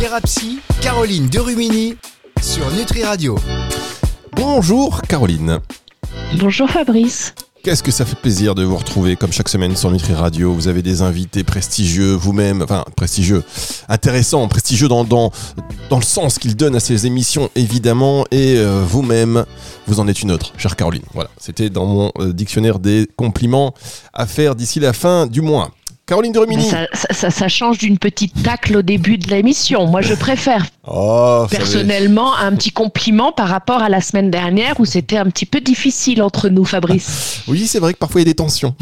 Thérapie, Caroline Derumini sur Nutri Radio. Bonjour Caroline. Bonjour Fabrice. Qu'est-ce que ça fait plaisir de vous retrouver comme chaque semaine sur Nutri Radio? Vous avez des invités prestigieux, vous-même, enfin prestigieux, intéressants, prestigieux dans, dans, dans le sens qu'ils donnent à ces émissions évidemment, et euh, vous-même, vous en êtes une autre, chère Caroline. Voilà, c'était dans mon euh, dictionnaire des compliments à faire d'ici la fin du mois. Caroline. Ça, ça, ça change d'une petite tacle au début de l'émission. Moi, je préfère Oh, personnellement un petit compliment par rapport à la semaine dernière où c'était un petit peu difficile entre nous, Fabrice. Oui, c'est vrai que parfois il y a des tensions.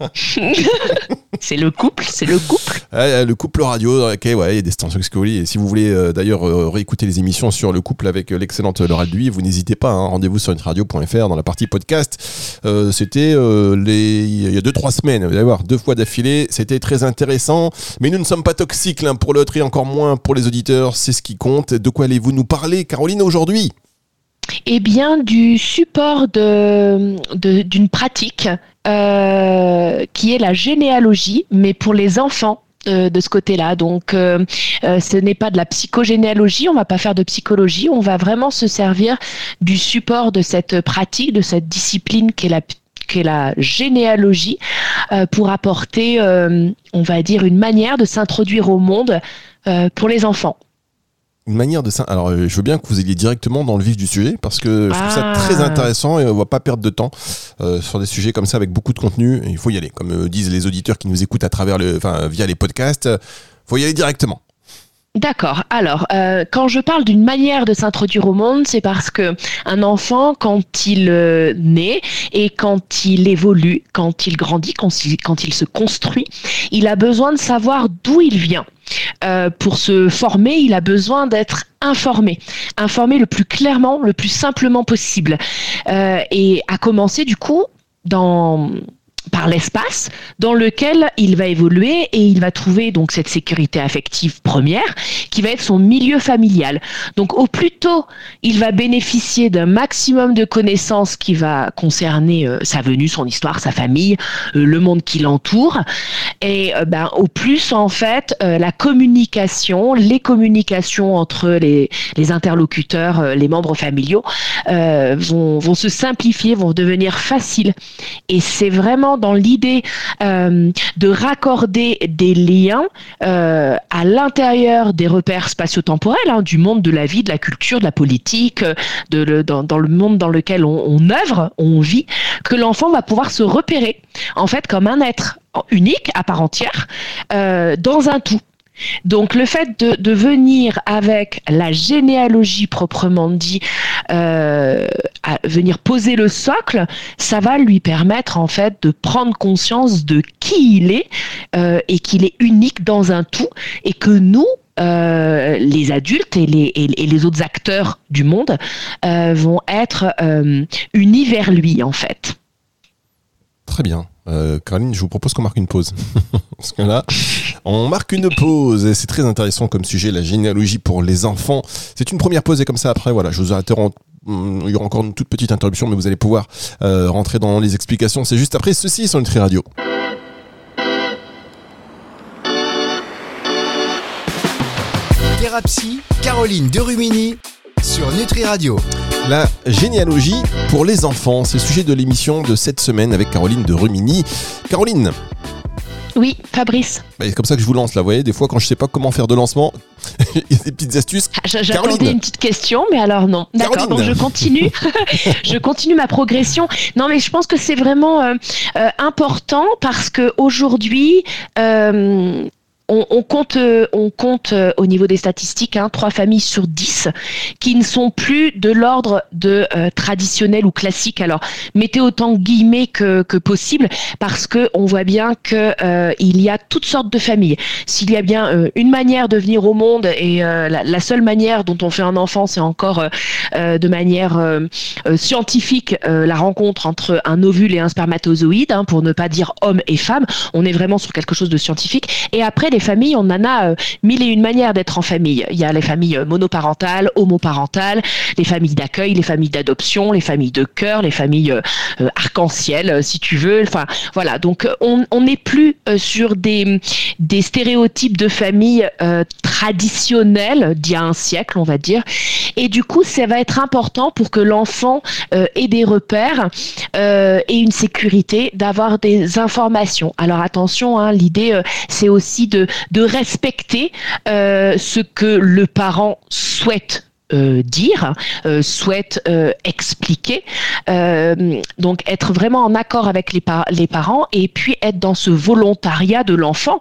c'est le couple, c'est le couple. Ouais, le couple radio dans lequel ouais, il y a des que oui. Et si vous voulez euh, d'ailleurs euh, réécouter les émissions sur le couple avec l'excellente Laura Duy, vous n'hésitez pas. hein, Rendez-vous sur radio.fr dans la partie podcast. Euh, c'était les il y a deux trois semaines. Vous allez voir deux fois d'affilée. C'était très intéressant. Mais nous ne sommes pas toxiques l'un pour l'autre et encore moins pour les auditeurs. C'est ce qui compte. De quoi allez-vous nous parler, Caroline, aujourd'hui? Eh bien, du support d'une pratique euh, qui est la généalogie, mais pour les enfants. euh, de ce côté-là. Donc, euh, ce n'est pas de la psychogénéalogie, on va pas faire de psychologie, on va vraiment se servir du support de cette pratique, de cette discipline qu'est la la généalogie, pour apporter, on va dire, une manière de s'introduire au monde pour les enfants. Une manière de ça. Alors, euh, je veux bien que vous ayez directement dans le vif du sujet parce que je trouve ça Ah. très intéressant et on va pas perdre de temps euh, sur des sujets comme ça avec beaucoup de contenu. Il faut y aller, comme euh, disent les auditeurs qui nous écoutent à travers le, enfin, via les podcasts. euh, faut y aller directement. D'accord. Alors, euh, quand je parle d'une manière de s'introduire au monde, c'est parce que un enfant, quand il euh, naît et quand il évolue, quand il grandit, quand il, se construit, il a besoin de savoir d'où il vient. Euh, pour se former, il a besoin d'être informé, informé le plus clairement, le plus simplement possible, Euh, et à commencer du coup dans par l'espace dans lequel il va évoluer et il va trouver donc cette sécurité affective première qui va être son milieu familial. Donc au plus tôt il va bénéficier d'un maximum de connaissances qui va concerner euh, sa venue, son histoire, sa famille, euh, le monde qui l'entoure et euh, ben au plus en fait la communication, les communications entre les, les interlocuteurs, les membres familiaux vont, vont se simplifier, vont devenir faciles et c'est vraiment dans l'idée euh, de raccorder des liens euh, à l'intérieur des repères spatio-temporels, hein, du monde de la vie, de la culture, de la politique, euh, dans, le monde dans lequel on, œuvre, on vit, que l'enfant va pouvoir se repérer en fait comme un être unique, à part entière, dans un tout. Donc le fait de, venir avec la généalogie proprement dit, euh, venir poser le socle, ça va lui permettre en fait de prendre conscience de qui il est euh, et qu'il est unique dans un tout et que nous, euh, les adultes et les, et, les autres acteurs du monde vont être unis vers lui en fait. Très bien. Euh, Caroline, je vous propose qu'on marque une pause. On marque une pause. C'est très intéressant comme sujet, la généalogie pour les enfants. C'est une première pause et comme ça, après, voilà, je vous interromps. Hum, Il y aura encore une toute petite interruption, mais vous allez pouvoir euh, rentrer dans les explications. C'est juste après ceci sur Nutri Radio. Caroline Derumini sur Nutri Radio. La généalogie pour les enfants, c'est le sujet de l'émission de cette semaine avec Caroline de Rumini. Caroline, Oui, Fabrice. bah, c'est comme ça que je vous lance là, vous voyez, des fois quand je sais pas comment faire de lancement, il y a des petites astuces. Ah. J'attendais une petite question, mais alors non. D'accord, donc je continue. je continue ma progression. Non, mais je pense que c'est vraiment euh, euh, important parce que aujourd'hui, euh, on, compte, euh, euh, au niveau des statistiques, hein, trois familles sur dix qui ne sont plus de l'ordre de euh, traditionnel ou classique. Alors, mettez autant guillemets que, possible parce que on voit bien que euh, il y a toutes sortes de familles. S'il y a bien une manière de venir au monde et la, seule manière dont on fait un enfant, c'est encore de manière scientifique la rencontre entre un ovule et un spermatozoïde, hein, pour ne pas dire homme et femme. On est vraiment sur quelque chose de scientifique. Les familles, on en a mille et une manières d'être en famille. Il y a les familles monoparentales, homoparentales, les familles d'accueil, les familles d'adoption, les familles de cœur, les familles arc-en-ciel, si tu veux. Enfin, voilà. Donc, on n'est plus sur des, stéréotypes de famille traditionnelles d'il y a un siècle, on va dire. Et du coup, ça va être important pour que l'enfant ait des repères et une sécurité d'avoir des informations. Alors attention, hein, l'idée euh, c'est aussi de, de respecter euh, ce que le parent souhaite euh, dire, euh, souhaite expliquer. donc être vraiment en accord avec les, parents et puis être dans ce volontariat de l'enfant,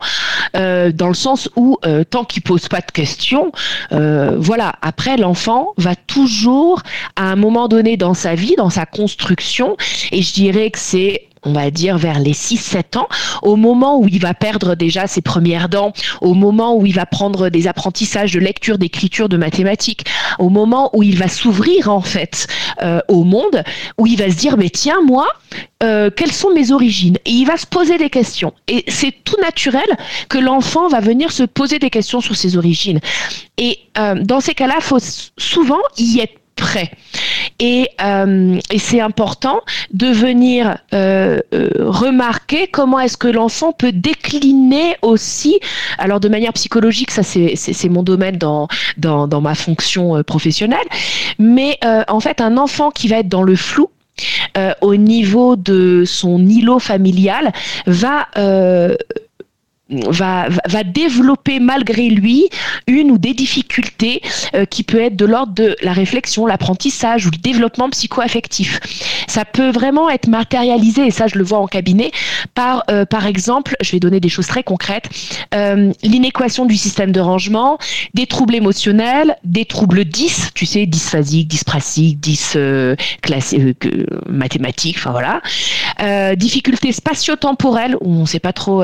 dans le sens où tant qu'il pose pas de questions, voilà. Après l'enfant va toujours à un moment donné dans sa vie, dans sa construction, et je dirais que c'est on va dire vers les 6-7 ans, au moment où il va perdre déjà ses premières dents, au moment où il va prendre des apprentissages de lecture, d'écriture, de mathématiques, au moment où il va s'ouvrir en fait euh, au monde, où il va se dire mais tiens moi, euh, quelles sont mes origines? Et il va se poser des questions. Et c'est tout naturel que l'enfant va venir se poser des questions sur ses origines. Et euh, dans ces cas-là, faut souvent y être prêt. Euh, et, c'est important de venir euh, remarquer comment est-ce que l'enfant peut décliner aussi, alors de manière psychologique, ça c'est mon domaine dans, dans, ma fonction professionnelle, mais en fait un enfant qui va être dans le flou, au niveau de son îlot familial va va, va développer malgré lui une ou des difficultés euh, qui peut être de l'ordre de la réflexion, l'apprentissage ou le développement psycho-affectif. Ça peut vraiment être matérialisé, et ça je le vois en cabinet, par euh, par exemple, je vais donner des choses très concrètes, euh, l'inéquation du système de rangement, des troubles émotionnels, des troubles 10, tu sais, dysphasiques, dyspraxiques, dys mathématiques, enfin voilà, difficultés spatio-temporelles où on ne sait pas trop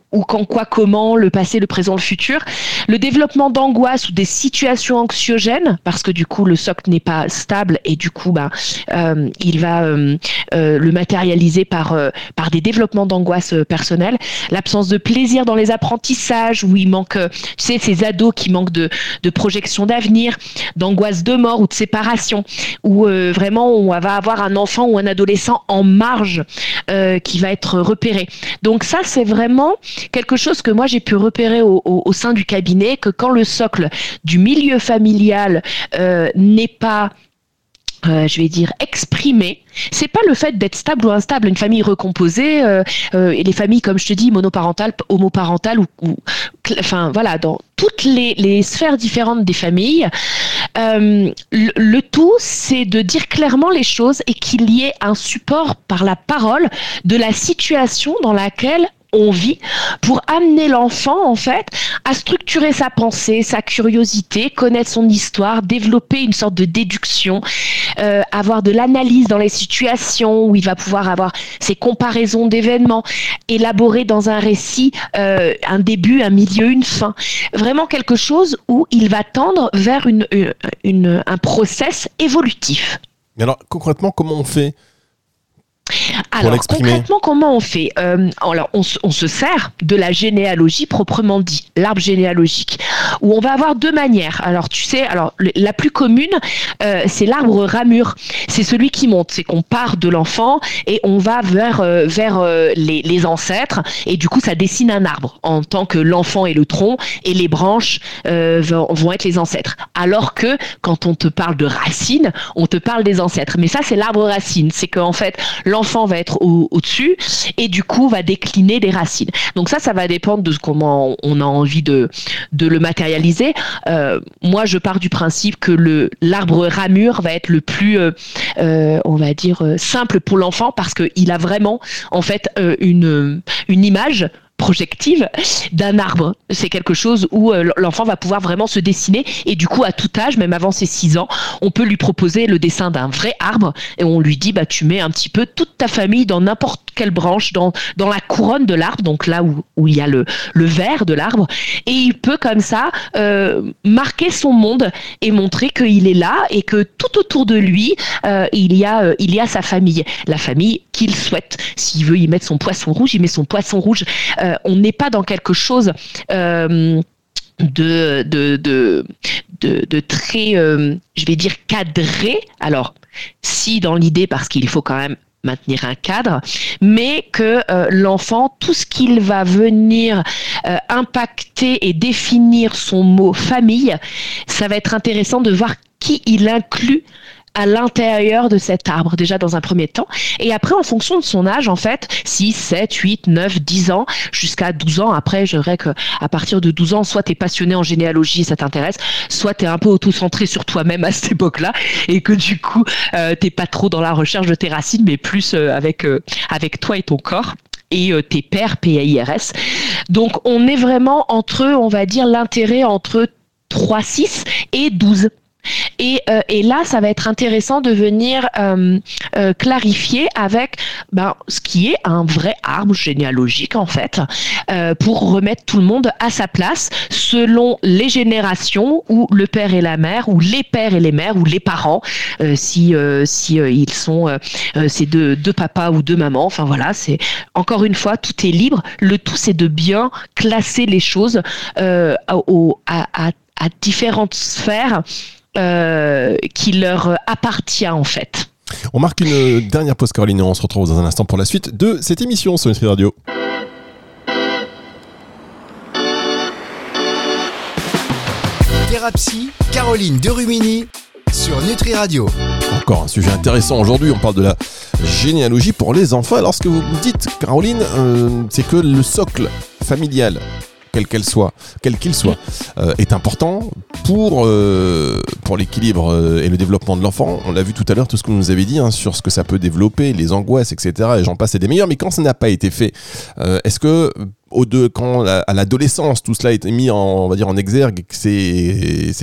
ou quand, quoi, comment, le passé, le présent, le futur. Le développement d'angoisse ou des situations anxiogènes, parce que du coup, le socle n'est pas stable et du coup, bah, euh, il va euh, euh, le matérialiser par, par des développements d'angoisse personnelle. L'absence de plaisir dans les apprentissages, où il manque, tu sais, ces ados qui manquent de, de projection d'avenir, d'angoisse de mort ou de séparation, où vraiment on va avoir un enfant ou un adolescent en marge qui va être repéré. Donc ça, c'est vraiment quelque chose que moi j'ai pu repérer au, sein du cabinet, que quand le socle du milieu familial euh, n'est pas euh, je vais dire exprimé. C'est pas le fait d'être stable ou instable. Une famille recomposée euh, et les familles, comme je te dis, monoparentales, homoparentales ou, enfin voilà, dans toutes les, sphères différentes des familles, le, le, tout c'est de dire clairement les choses et qu'il y ait un support par la parole de la situation dans laquelle on vit pour amener l'enfant en fait à structurer sa pensée, sa curiosité, connaître son histoire, développer une sorte de déduction, euh, avoir de l'analyse dans les situations où il va pouvoir avoir ses comparaisons d'événements, élaborer dans un récit euh, un début, un milieu, une fin. Vraiment quelque chose où il va tendre vers un process évolutif. Mais alors concrètement, comment on fait alors concrètement, comment on fait? Euh, Alors on, se sert de la généalogie proprement dit, l'arbre généalogique, où on va avoir deux manières. Alors tu sais, alors la plus commune, euh, c'est l'arbre ramure. C'est celui qui monte, c'est qu'on part de l'enfant et on va vers euh, vers les, ancêtres et du coup ça dessine un arbre en tant que l'enfant est le tronc et les branches vont, vont être les ancêtres. Alors que quand on te parle de racines, on te parle des ancêtres. Mais ça c'est l'arbre racine, c'est qu'en fait l'enfant va être au-dessus et du coup va décliner des racines. Donc ça, ça va dépendre de comment on a envie de, de le matérialiser. Euh, moi, je pars du principe que le l'arbre ramure va être le plus, euh, euh, on va dire, simple pour l'enfant parce qu'il a vraiment en fait une, une image projective d'un arbre. C'est quelque chose où euh, l'enfant va pouvoir vraiment se dessiner et du coup à tout âge, même avant ses 6 ans, on peut lui proposer le dessin d'un vrai arbre et on lui dit bah tu mets un petit peu toute ta famille dans n'importe quelle branche dans, dans la couronne de l'arbre, donc là où, où il y a le, le vert de l'arbre, et il peut comme ça euh, marquer son monde et montrer qu'il est là et que tout autour de lui, euh, il, y a, il y a sa famille, la famille qu'il souhaite. S'il veut y mettre son poisson rouge, il met son poisson rouge. On n'est pas dans quelque chose... Euh, de, très, euh, je vais dire, cadré. Alors, si dans l'idée, parce qu'il faut quand même maintenir un cadre, mais que euh, l'enfant, tout ce qu'il va venir euh, impacter et définir son mot famille, ça va être intéressant de voir qui il inclut à l'intérieur de cet arbre, déjà dans un premier temps. Et après, en fonction de son âge, en fait, 6, 7, 8, 9, 10 ans, jusqu'à 12 ans. Après, je dirais qu'à partir de 12 ans, soit tu es passionné en généalogie et ça t'intéresse, soit tu es un peu auto-centré sur toi-même à cette époque-là et que du coup, euh, t'es pas trop dans la recherche de tes racines, mais plus euh, avec, euh, avec toi et ton corps et euh, tes pères PAIRS. Donc, on est vraiment entre, on va dire, l'intérêt entre 3, 6 et 12. Et, euh, et, là, ça va être intéressant de venir euh, euh, clarifier avec ben, ce qui est un vrai arbre généalogique en fait, euh, pour remettre tout le monde à sa place selon les générations ou le père et la mère ou les pères et les mères ou les parents euh, si si ils sont c'est deux, deux papas ou deux mamans. Enfin voilà, c'est encore une fois tout est libre. Le tout c'est de bien classer les choses au, à, à, à différentes sphères euh, qui leur appartient en fait. On marque une dernière pause, Caroline, et on se retrouve dans un instant pour la suite de cette émission sur Nutri Radio. Thérapie, Caroline Derumini sur Nutri Radio. Encore un sujet intéressant aujourd'hui, on parle de la généalogie pour les enfants. Alors ce que vous me dites, Caroline, euh, c'est que le socle familial quelle qu'elle soit, quel qu'il soit, euh, est important pour, euh, pour l'équilibre euh, et le développement de l'enfant. On l'a vu tout à l'heure, tout ce que vous nous avez dit hein, sur ce que ça peut développer, les angoisses, etc. Et j'en passe, c'est des meilleurs. Mais quand ça n'a pas été fait, euh, est-ce que au deux, quand à l'adolescence tout cela a été mis en, on va dire en exergue, c'est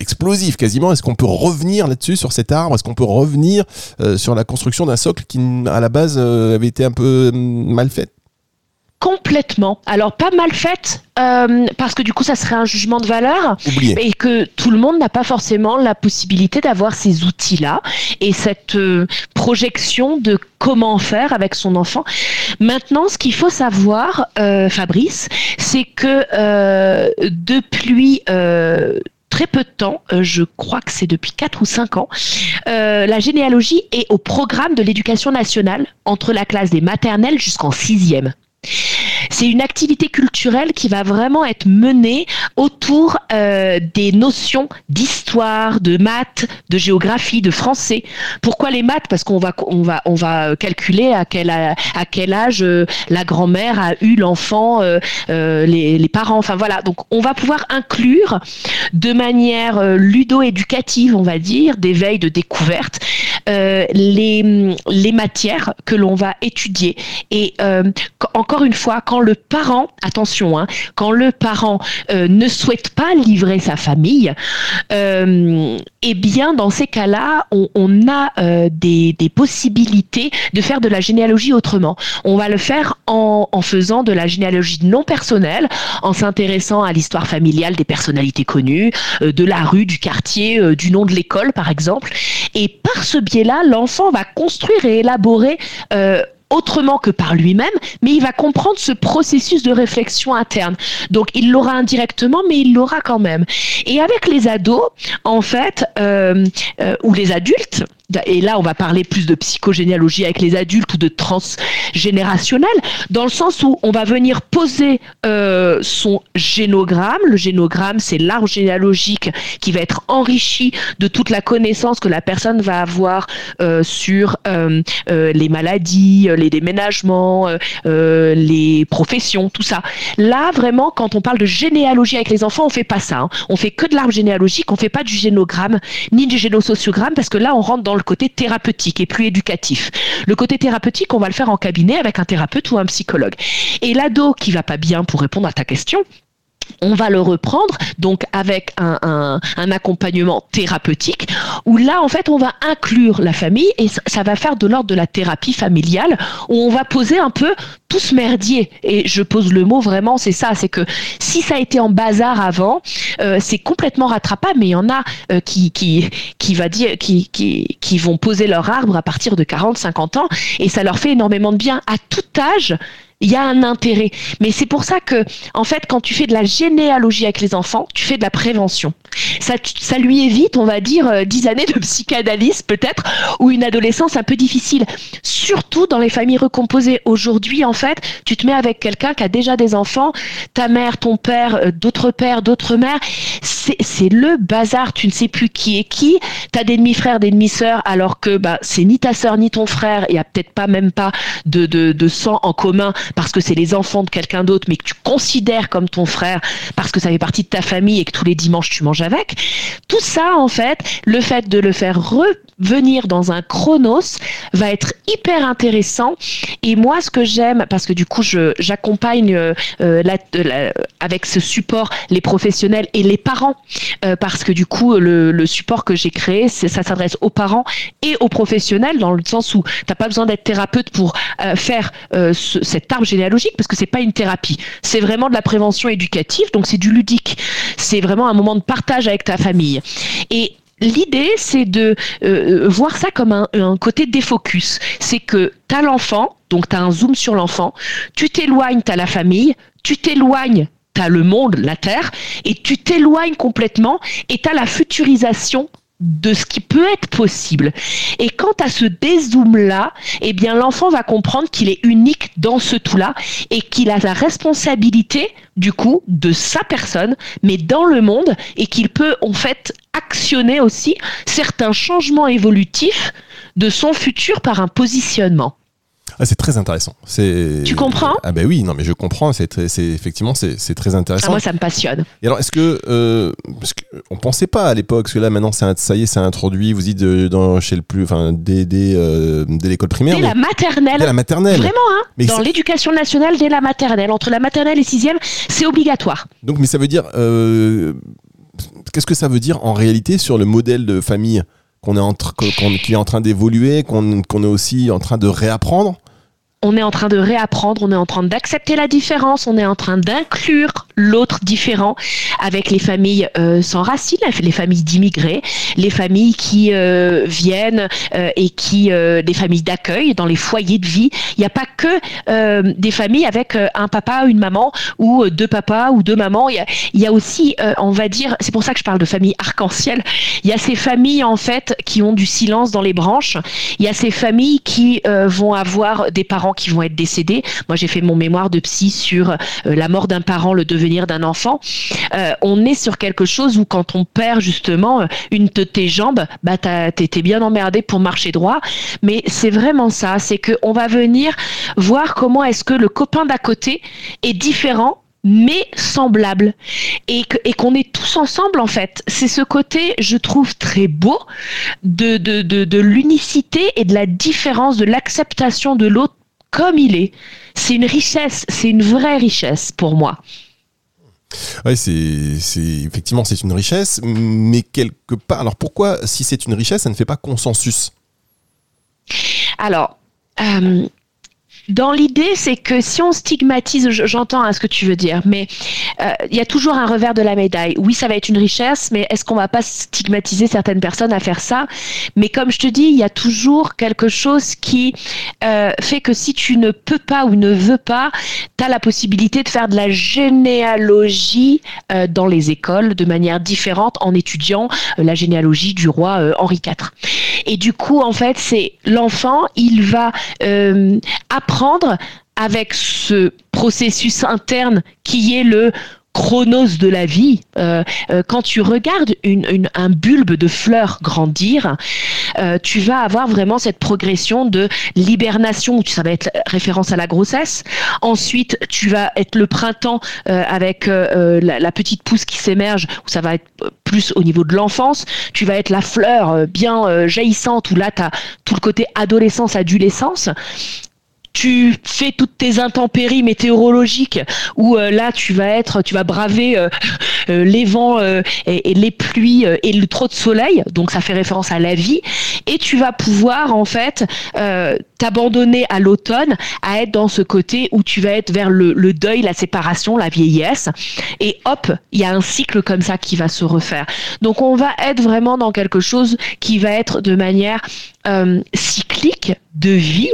explosif quasiment. Est-ce qu'on peut revenir là-dessus sur cet arbre? Est-ce qu'on peut revenir euh, sur la construction d'un socle qui à la base euh, avait été un peu mal fait? Complètement. Alors pas mal faite euh, parce que du coup ça serait un jugement de valeur Oublié. et que tout le monde n'a pas forcément la possibilité d'avoir ces outils-là et cette euh, projection de comment faire avec son enfant. Maintenant, ce qu'il faut savoir, euh, Fabrice, c'est que depuis très peu de temps, je crois que c'est depuis 4 ou 5 ans, euh, la généalogie est au programme de l'éducation nationale entre la classe des maternelles jusqu'en sixième. C'est une activité culturelle qui va vraiment être menée autour euh, des notions d'histoire, de maths, de géographie, de français. Pourquoi les maths? Parce qu'on va calculer à quel âge euh, la grand-mère a eu l'enfant, euh, les, les, parents. Enfin voilà. Donc on va pouvoir inclure de manière ludo-éducative, on va dire, d'éveil, de découverte, euh, les les matières que l'on va étudier. Et encore une fois, quand le parent, attention, hein, quand le parent euh, ne souhaite pas livrer sa famille, euh, eh bien, dans ces cas-là, on, on, a euh, des, des, possibilités de faire de la généalogie autrement. On va le faire en, en faisant de la généalogie non personnelle, en s'intéressant à l'histoire familiale des personnalités connues, euh, de la rue, du quartier, euh, du nom de l'école, par exemple. Et par ce biais-là, l'enfant va construire et élaborer autrement que par lui-même, mais il va comprendre ce processus de réflexion interne. Donc il l'aura indirectement, mais il l'aura quand même. Et avec les ados, en fait, euh, euh, ou les adultes, et là on va parler plus de psychogénéalogie avec les adultes ou de transgénérationnel, dans le sens où on va venir poser euh, son génogramme. Le génogramme, c'est l'arbre généalogique qui va être enrichi de toute la connaissance que la personne va avoir euh, sur euh, les maladies, les déménagements, les professions, tout ça. Là, vraiment, quand on parle de généalogie avec les enfants, on fait pas ça. Hein. On fait que de l'arbre généalogique, on fait pas du génogramme ni du génosociogramme parce que là, on rentre dans le côté thérapeutique et plus éducatif. Le côté thérapeutique, on va le faire en cabinet avec un thérapeute ou un psychologue. Et l'ado qui va pas bien, pour répondre à ta question, on va le reprendre, donc avec un, accompagnement thérapeutique, où là, en fait, on va inclure la famille et ça va faire de l'ordre de la thérapie familiale, où on va poser un peu tout ce merdier. Et je pose le mot vraiment, c'est ça, c'est que si ça a été en bazar avant, euh, c'est complètement rattrapable, mais il y en a euh, qui, qui, qui, va dire, qui, qui, qui vont poser leur arbre à partir de 40, 50 ans, et ça leur fait énormément de bien à tout âge il y a un intérêt. Mais c'est pour ça que, en fait, quand tu fais de la généalogie avec les enfants, tu fais de la prévention. Ça, ça lui évite, on va dire, euh, dix années de psychanalyse peut-être, ou une adolescence un peu difficile. Surtout dans les familles recomposées. Aujourd'hui, en fait, tu te mets avec quelqu'un qui a déjà des enfants, ta mère, ton père, euh, d'autres pères, d'autres mères. C'est le bazar. Tu ne sais plus qui est qui. Tu as des demi-frères, des demi-sœurs, alors que bah, c'est ni ta sœur ni ton frère. Il n'y a peut-être pas même pas de, sang en commun parce que c'est les enfants de quelqu'un d'autre, mais que tu considères comme ton frère parce que ça fait partie de ta famille et que tous les dimanches tu manges avec. Tout ça, en fait, le fait de le faire revenir dans un chronos va être hyper intéressant. Et moi, ce que j'aime, parce que du coup, j'accompagne euh, euh, avec ce support les professionnels et les parents, euh, parce que du coup, le, le support que j'ai créé, ça s'adresse aux parents et aux professionnels, dans le sens où tu n'as pas besoin d'être thérapeute pour faire ce, cet arbre généalogique parce que c'est pas une thérapie. C'est vraiment de la prévention éducative, donc c'est du ludique. C'est vraiment un moment de partage avec ta famille. Et L'idée, c'est de euh, voir ça comme un, un côté défocus. C'est que tu as l'enfant, donc tu as un zoom sur l'enfant, tu t'éloignes, tu as la famille, tu t'éloignes, tu as le monde, la Terre, et tu t'éloignes complètement et tu as la futurisation de ce qui peut être possible. Et quant à ce dézoom-là, eh bien, l'enfant va comprendre qu'il est unique dans ce tout-là et qu'il a la responsabilité, du coup, de sa personne, mais dans le monde et qu'il peut, en fait, actionner aussi certains changements évolutifs de son futur par un positionnement. Ah, c'est très intéressant. C'est. Tu comprends? Ah ben oui, non mais je comprends. C'est très, c'est effectivement c'est très intéressant. Ah, moi ça me passionne. Et alors est-ce que euh, parce on pensait pas à l'époque parce que là maintenant ça y est c'est introduit. Vous dites dans chez le plus enfin dès dès, euh, dès l'école primaire. Dès la maternelle. Dès la maternelle. Vraiment hein. Mais dans l'éducation nationale dès la maternelle entre la maternelle et sixième c'est obligatoire. Donc mais ça veut dire euh, qu'est-ce que ça veut dire en réalité sur le modèle de famille? qu'on est en qui est en train d'évoluer, qu'on est aussi en train de réapprendre? On est en train de réapprendre, on est en train d'accepter la différence, on est en train d'inclure l'autre différent avec les familles euh, sans racines, les familles d'immigrés, les familles qui euh, viennent euh, et qui, des familles d'accueil dans les foyers de vie. Il n'y a pas que des familles avec un papa, une maman ou deux papas ou deux mamans. Il y a, y a aussi, on va dire, c'est pour ça que je parle de famille arc-en-ciel. Il y a ces familles en fait qui ont du silence dans les branches. Il y a ces familles qui vont avoir des parents qui vont être décédés. Moi, j'ai fait mon mémoire de psy sur la mort d'un parent, le devenir d'un enfant. Euh, on est sur quelque chose où quand on perd justement euh, une de tes jambes, bah t'étais bien emmerdé pour marcher droit. Mais c'est vraiment ça, c'est qu'on va venir voir comment est-ce que le copain d'à côté est différent mais semblable et qu'on est tous ensemble en fait. C'est ce côté, je trouve, très beau de l'unicité et de la différence, de l'acceptation de l'autre comme il est. C'est une richesse, c'est une vraie richesse pour moi. Oui, c'est effectivement c'est une richesse, mais quelque part. Alors pourquoi, si c'est une richesse, ça ne fait pas consensus? Alors, euh, dans l'idée, c'est que si on stigmatise, j'entends hein, ce que tu veux dire, mais euh, il y a toujours un revers de la médaille. Oui, ça va être une richesse, mais est-ce qu'on va pas stigmatiser certaines personnes à faire ça? Mais comme je te dis, il y a toujours quelque chose qui euh, fait que si tu ne peux pas ou ne veux pas, tu as la possibilité de faire de la généalogie euh, dans les écoles de manière différente en étudiant la généalogie du roi Henri IV. Et du coup, en fait, c'est l'enfant, il va apprendre avec ce processus interne qui est le chronos de la vie. Euh, euh, quand tu regardes un bulbe de fleurs grandir, euh, tu vas avoir vraiment cette progression de l'hibernation, où ça va être référence à la grossesse. Ensuite, tu vas être le printemps avec la, la, petite pousse qui s'émerge, où ça va être plus au niveau de l'enfance. Tu vas être la fleur bien jaillissante, où là, tu as tout le côté adolescence, adolescence tu fais toutes tes intempéries météorologiques où euh, là tu vas être, tu vas braver euh, les vents et, les pluies et le trop de soleil, donc ça fait référence à la vie, et tu vas pouvoir en fait t'abandonner à l'automne, à être dans ce côté où tu vas être vers le, le deuil, la séparation, la vieillesse, et hop, il y a un cycle comme ça qui va se refaire. Donc on va être vraiment dans quelque chose qui va être de manière cyclique de vie.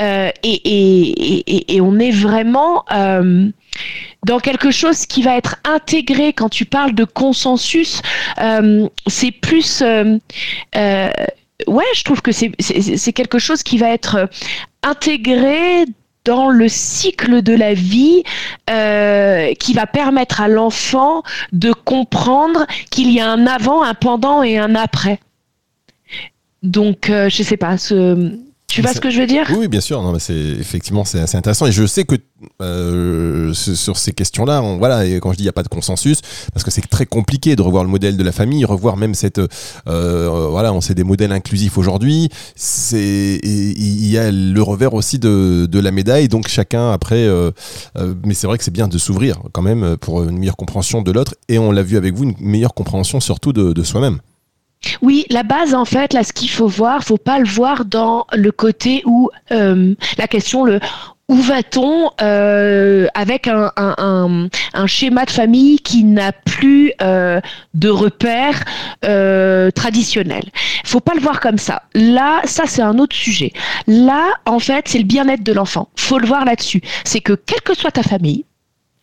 Euh, et, on est vraiment euh, dans quelque chose qui va être intégré quand tu parles de consensus. Euh, c'est plus... ouais, je trouve que c'est quelque chose qui va être intégré dans le cycle de la vie qui va permettre à l'enfant de comprendre qu'il y a un avant, un pendant et un après. Donc, je sais pas, ce, tu vois ce que je veux dire? Oui, bien sûr. Non, mais c'est effectivement c'est assez intéressant et je sais que euh, sur ces questions-là, voilà, et quand je dis il n'y a pas de consensus, parce que c'est très compliqué de revoir le modèle de la famille, revoir même cette, euh, voilà, on sait des modèles inclusifs aujourd'hui. C'est il y a le revers aussi de, de la médaille, donc chacun après. Euh, mais c'est vrai que c'est bien de s'ouvrir quand même pour une meilleure compréhension de l'autre et on l'a vu avec vous une meilleure compréhension surtout de, de soi-même. Oui, la base en fait, là, ce qu'il faut voir, faut pas le voir dans le côté où euh, la question, le où va-t-on euh, avec un, un, schéma de famille qui n'a plus euh, de repères euh, traditionnels Faut pas le voir comme ça. Là, ça c'est un autre sujet. Là, en fait, c'est le bien-être de l'enfant. Faut le voir là-dessus. C'est que quelle que soit ta famille,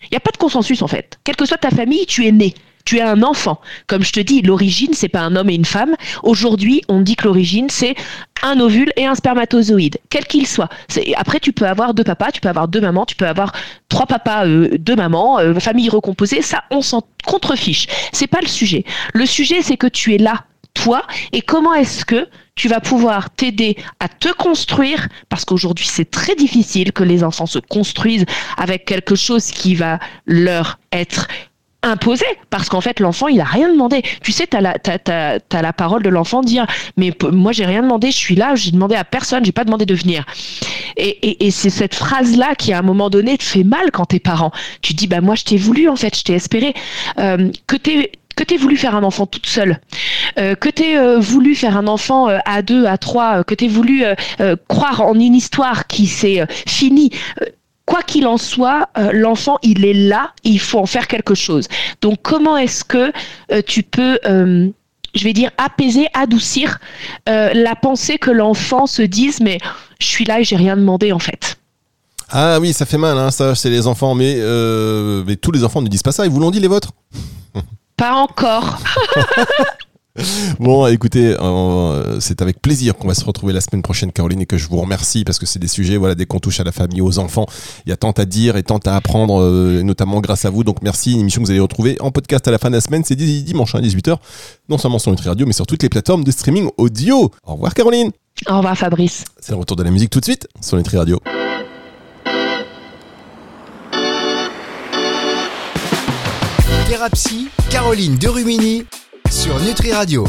il n'y a pas de consensus en fait. Quelle que soit ta famille, tu es né. Tu es un enfant. Comme je te dis, l'origine, c'est pas un homme et une femme. Aujourd'hui, on dit que l'origine, c'est un ovule et un spermatozoïde, quel qu'il soit. Après, tu peux avoir deux papas, tu peux avoir deux mamans, tu peux avoir trois papas, euh, deux mamans, euh, famille recomposée. Ça, on s'en contrefiche. C'est pas le sujet. Le sujet, c'est que tu es là, toi, et comment est-ce que tu vas pouvoir t'aider à te construire, parce qu'aujourd'hui c'est très difficile que les enfants se construisent avec quelque chose qui va leur être imposé parce qu'en fait l'enfant il a rien demandé. Tu sais t'as la t'as, la parole de l'enfant dire mais moi j'ai rien demandé je suis là j'ai demandé à personne j'ai pas demandé de venir. Et, et, c'est cette phrase là qui à un moment donné te fait mal quand t'es parent. Tu dis bah moi je t'ai voulu en fait je t'ai espéré. Euh, que t'es que voulu faire un enfant toute seule, euh, que t'aies euh, voulu faire un enfant à deux, à trois, que t'aies voulu croire en une histoire qui s'est finie quoi qu'il en soit, euh, l'enfant, il est là, il faut en faire quelque chose. Donc, comment est-ce que euh, tu peux, euh, je vais dire, apaiser, adoucir la pensée que l'enfant se dise, mais je suis là et j'ai rien demandé en fait? Ah oui, ça fait mal, hein, ça, c'est les enfants, mais, mais tous les enfants ne disent pas ça. Ils vous l'ont dit les vôtres? Pas encore. Bon, écoutez, euh, c'est avec plaisir qu'on va se retrouver la semaine prochaine, Caroline, et que je vous remercie parce que c'est des sujets, voilà, dès qu'on touche à la famille, aux enfants, il y a tant à dire et tant à apprendre, euh, notamment grâce à vous. Donc merci, une émission que vous allez retrouver en podcast à la fin de la semaine, c'est dimanche à hein, 18h, non seulement sur Nutri Radio, mais sur toutes les plateformes de streaming audio. Au revoir, Caroline. Au revoir, Fabrice. C'est le retour de la musique tout de suite sur Nutri Radio. Thérapie, Caroline Derumini sur Nutri Radio.